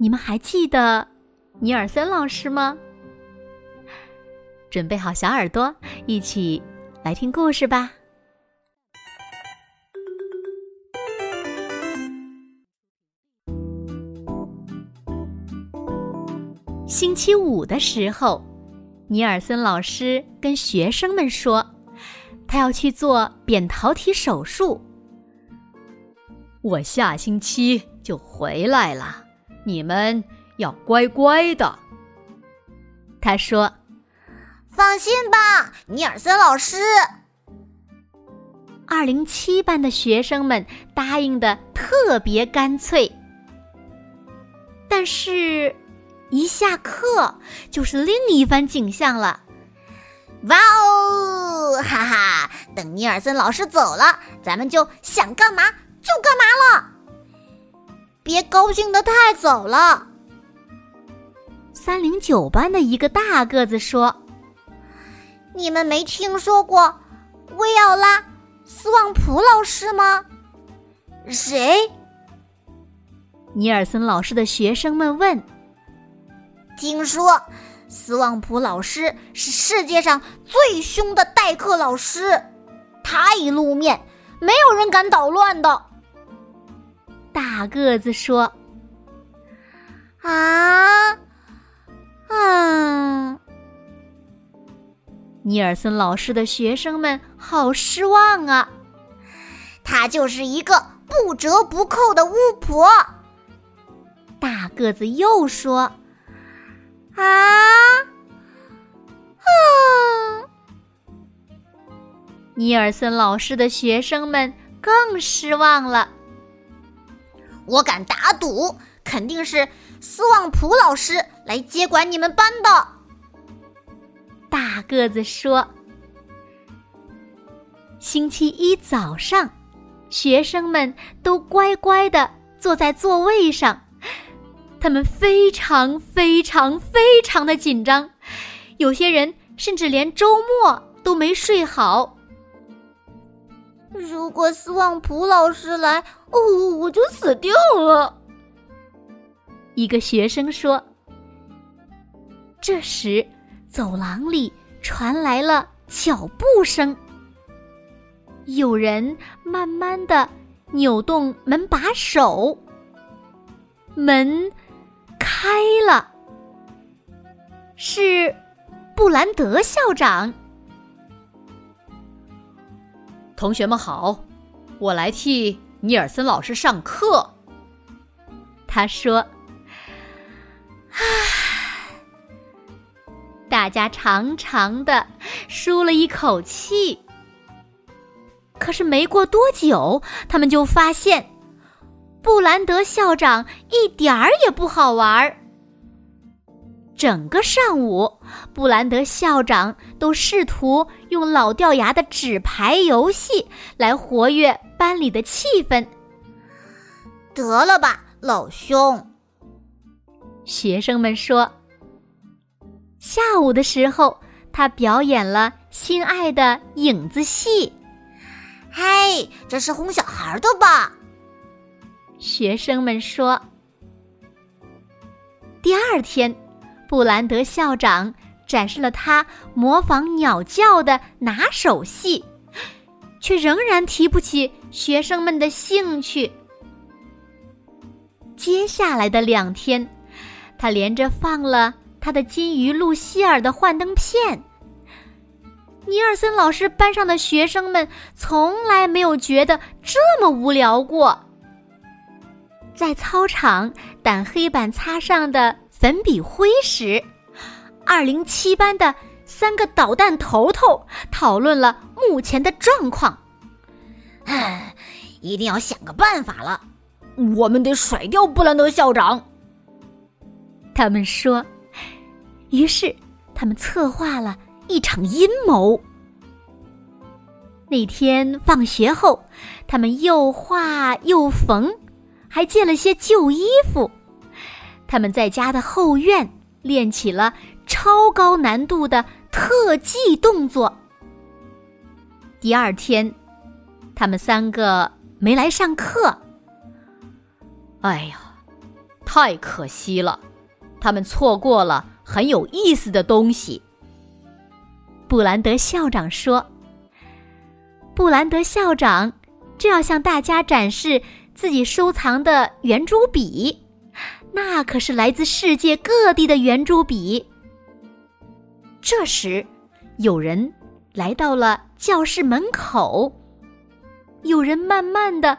你们还记得尼尔森老师吗？准备好小耳朵，一起来听故事吧。星期五的时候，尼尔森老师跟学生们说，他要去做扁桃体手术。我下星期就回来了。你们要乖乖的，他说：“放心吧，尼尔森老师。”二零七班的学生们答应的特别干脆。但是，一下课就是另一番景象了。哇哦，哈哈！等尼尔森老师走了，咱们就想干嘛就干嘛了。别高兴的太早了。三零九班的一个大个子说：“你们没听说过薇奥拉·斯旺普老师吗？”谁？尼尔森老师的学生们问。听说斯旺普老师是世界上最凶的代课老师，他一露面，没有人敢捣乱的。大个子说：“啊，嗯。”尼尔森老师的学生们好失望啊！他就是一个不折不扣的巫婆。大个子又说：“啊，啊！”尼尔森老师的学生们更失望了。我敢打赌，肯定是斯旺普老师来接管你们班的。大个子说：“星期一早上，学生们都乖乖的坐在座位上，他们非常非常非常的紧张，有些人甚至连周末都没睡好。”如果斯旺普老师来，哦，我就死掉了。一个学生说。这时，走廊里传来了脚步声，有人慢慢的扭动门把手，门开了，是布兰德校长。同学们好，我来替尼尔森老师上课。他说：“啊，大家长长的舒了一口气。可是没过多久，他们就发现布兰德校长一点儿也不好玩儿。”整个上午，布兰德校长都试图用老掉牙的纸牌游戏来活跃班里的气氛。得了吧，老兄！学生们说。下午的时候，他表演了心爱的影子戏。嘿，这是哄小孩的吧？学生们说。第二天。布兰德校长展示了他模仿鸟叫的拿手戏，却仍然提不起学生们的兴趣。接下来的两天，他连着放了他的金鱼露西尔的幻灯片。尼尔森老师班上的学生们从来没有觉得这么无聊过。在操场掸黑板擦上的。粉笔灰时，二零七班的三个捣蛋头头讨论了目前的状况。一定要想个办法了，我们得甩掉布兰德校长。他们说。于是，他们策划了一场阴谋。那天放学后，他们又画又缝，还借了些旧衣服。他们在家的后院练起了超高难度的特技动作。第二天，他们三个没来上课。哎呀，太可惜了，他们错过了很有意思的东西。布兰德校长说。布兰德校长正要向大家展示自己收藏的圆珠笔，那可是来自世界各地的圆珠笔。这时，有人来到了教室门口，有人慢慢的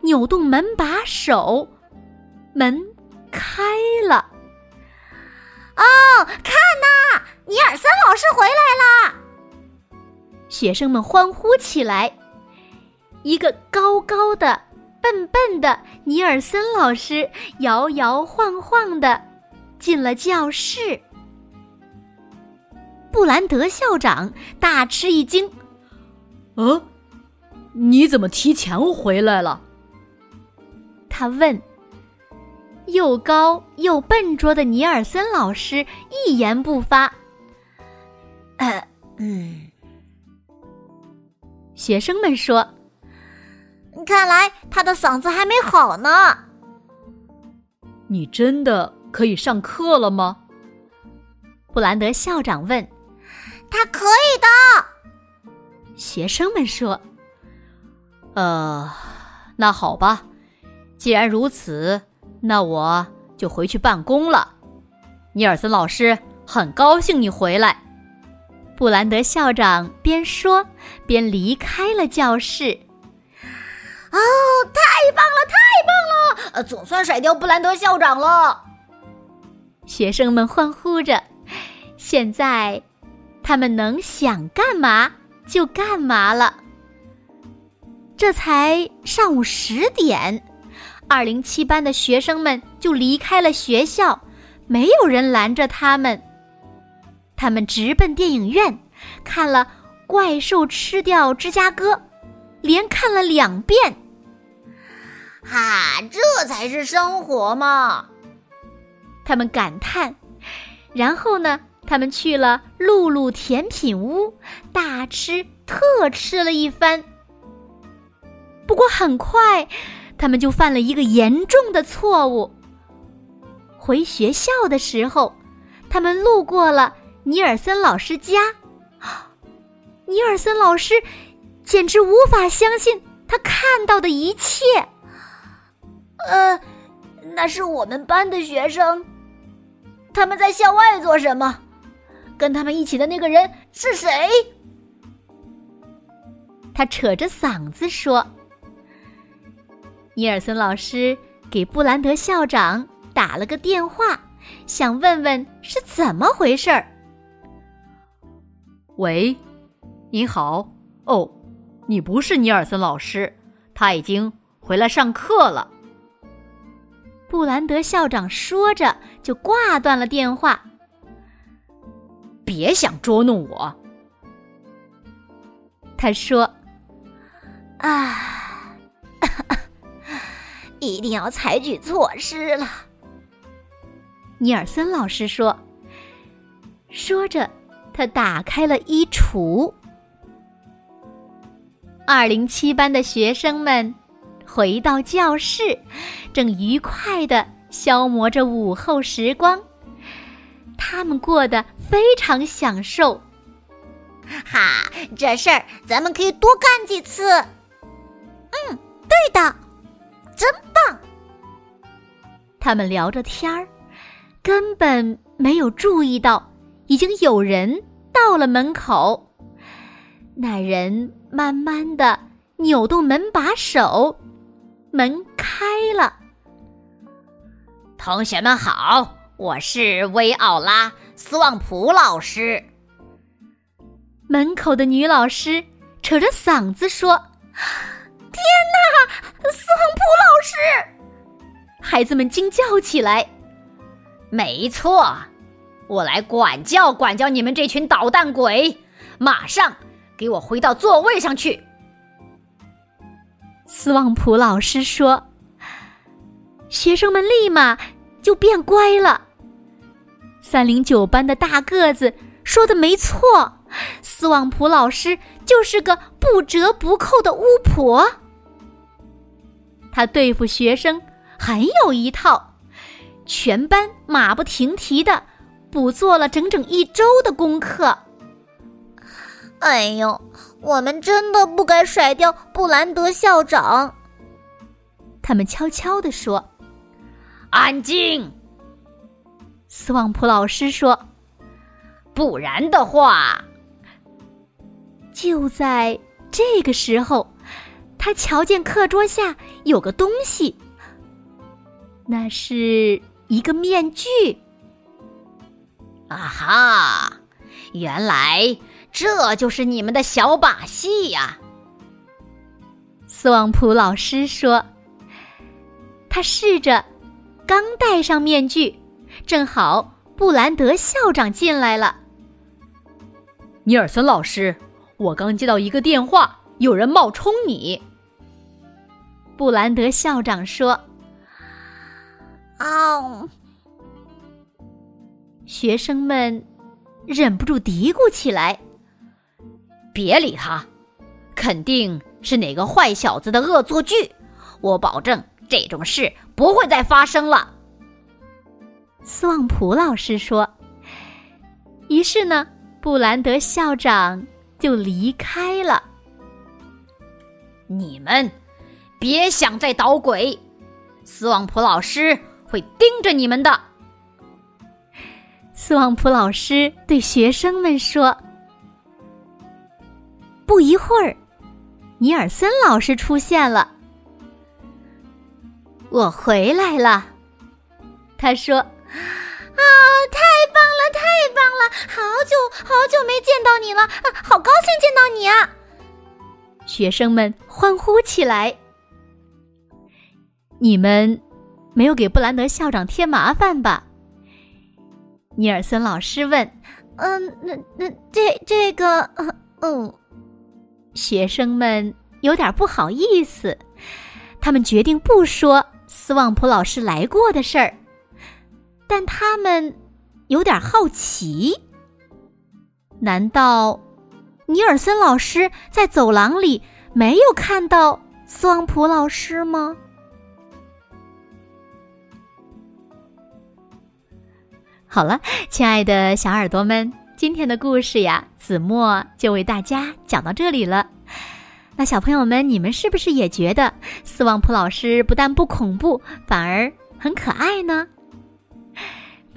扭动门把手，门开了。哦，看呐，尼尔森老师回来了！学生们欢呼起来。一个高高的、笨笨的尼尔森老师摇摇晃晃的进了教室。布兰德校长大吃一惊：“嗯，你怎么提前回来了？”他问。又高又笨拙的尼尔森老师一言不发。嗯。学生们说：“看来他的嗓子还没好呢。”你真的可以上课了吗？布兰德校长问。“他可以的。”学生们说。“呃，那好吧，既然如此，那我就回去办公了。”尼尔森老师很高兴你回来。布兰德校长边说边离开了教室。哦，太棒了，太棒了！呃，总算甩掉布兰德校长了。学生们欢呼着。现在，他们能想干嘛就干嘛了。这才上午十点，二零七班的学生们就离开了学校，没有人拦着他们。他们直奔电影院，看了《怪兽吃掉芝加哥》，连看了两遍。哈，这才是生活嘛！他们感叹。然后呢，他们去了露露甜品屋，大吃特吃了一番。不过很快，他们就犯了一个严重的错误。回学校的时候，他们路过了。尼尔森老师家，尼尔森老师简直无法相信他看到的一切。呃，那是我们班的学生，他们在校外做什么？跟他们一起的那个人是谁？他扯着嗓子说：“尼尔森老师给布兰德校长打了个电话，想问问是怎么回事儿。”喂，你好。哦，你不是尼尔森老师，他已经回来上课了。布兰德校长说着就挂断了电话。别想捉弄我，他说。啊，一定要采取措施了。尼尔森老师说。说着。他打开了衣橱。二零七班的学生们回到教室，正愉快的消磨着午后时光。他们过得非常享受。哈，这事儿咱们可以多干几次。嗯，对的，真棒。他们聊着天儿，根本没有注意到已经有人。到了门口，那人慢慢的扭动门把手，门开了。同学们好，我是维奥拉·斯旺普老师。门口的女老师扯着嗓子说：“天哪，斯旺普老师！”孩子们惊叫起来。没错，我来管教管教你们这群捣蛋鬼！马上给我回到座位上去！斯旺普老师说。学生们立马就变乖了。三零九班的大个子说的没错，斯旺普老师就是个不折不扣的巫婆。他对付学生很有一套，全班马不停蹄的补做了整整一周的功课。哎呦，我们真的不该甩掉布兰德校长。他们悄悄地说。安静，斯旺普老师说：“不然的话。”就在这个时候，他瞧见课桌下有个东西，那是一个面具。啊哈！原来这就是你们的小把戏呀！斯旺普老师说：“他试着。”刚戴上面具，正好布兰德校长进来了。尼尔森老师，我刚接到一个电话，有人冒充你。布兰德校长说：“啊！”学生们忍不住嘀咕起来：“别理他，肯定是哪个坏小子的恶作剧。我保证。”这种事不会再发生了，斯旺普老师说。于是呢，布兰德校长就离开了。你们别想再捣鬼，斯旺普老师会盯着你们的。斯旺普老师对学生们说。不一会儿，尼尔森老师出现了。我回来了，他说：“啊，太棒了，太棒了！好久好久没见到你了，啊，好高兴见到你啊！”学生们欢呼起来。你们没有给布兰德校长添麻烦吧？尼尔森老师问。“嗯，那那这这个，嗯。”学生们有点不好意思，他们决定不说。斯旺普老师来过的事儿，但他们有点好奇。难道尼尔森老师在走廊里没有看到斯旺普老师吗？好了，亲爱的小耳朵们，今天的故事呀，子墨就为大家讲到这里了。那小朋友们，你们是不是也觉得斯旺普老师不但不恐怖，反而很可爱呢？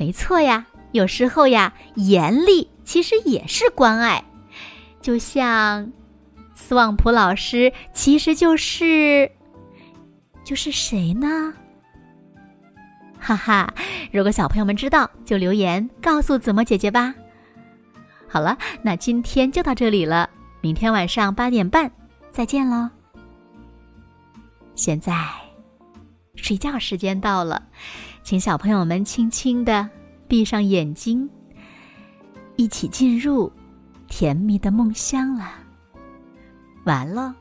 没错呀，有时候呀，严厉其实也是关爱。就像斯旺普老师，其实就是就是谁呢？哈哈，如果小朋友们知道，就留言告诉子墨姐姐吧。好了，那今天就到这里了，明天晚上八点半。再见喽！现在睡觉时间到了，请小朋友们轻轻的闭上眼睛，一起进入甜蜜的梦乡了。完了。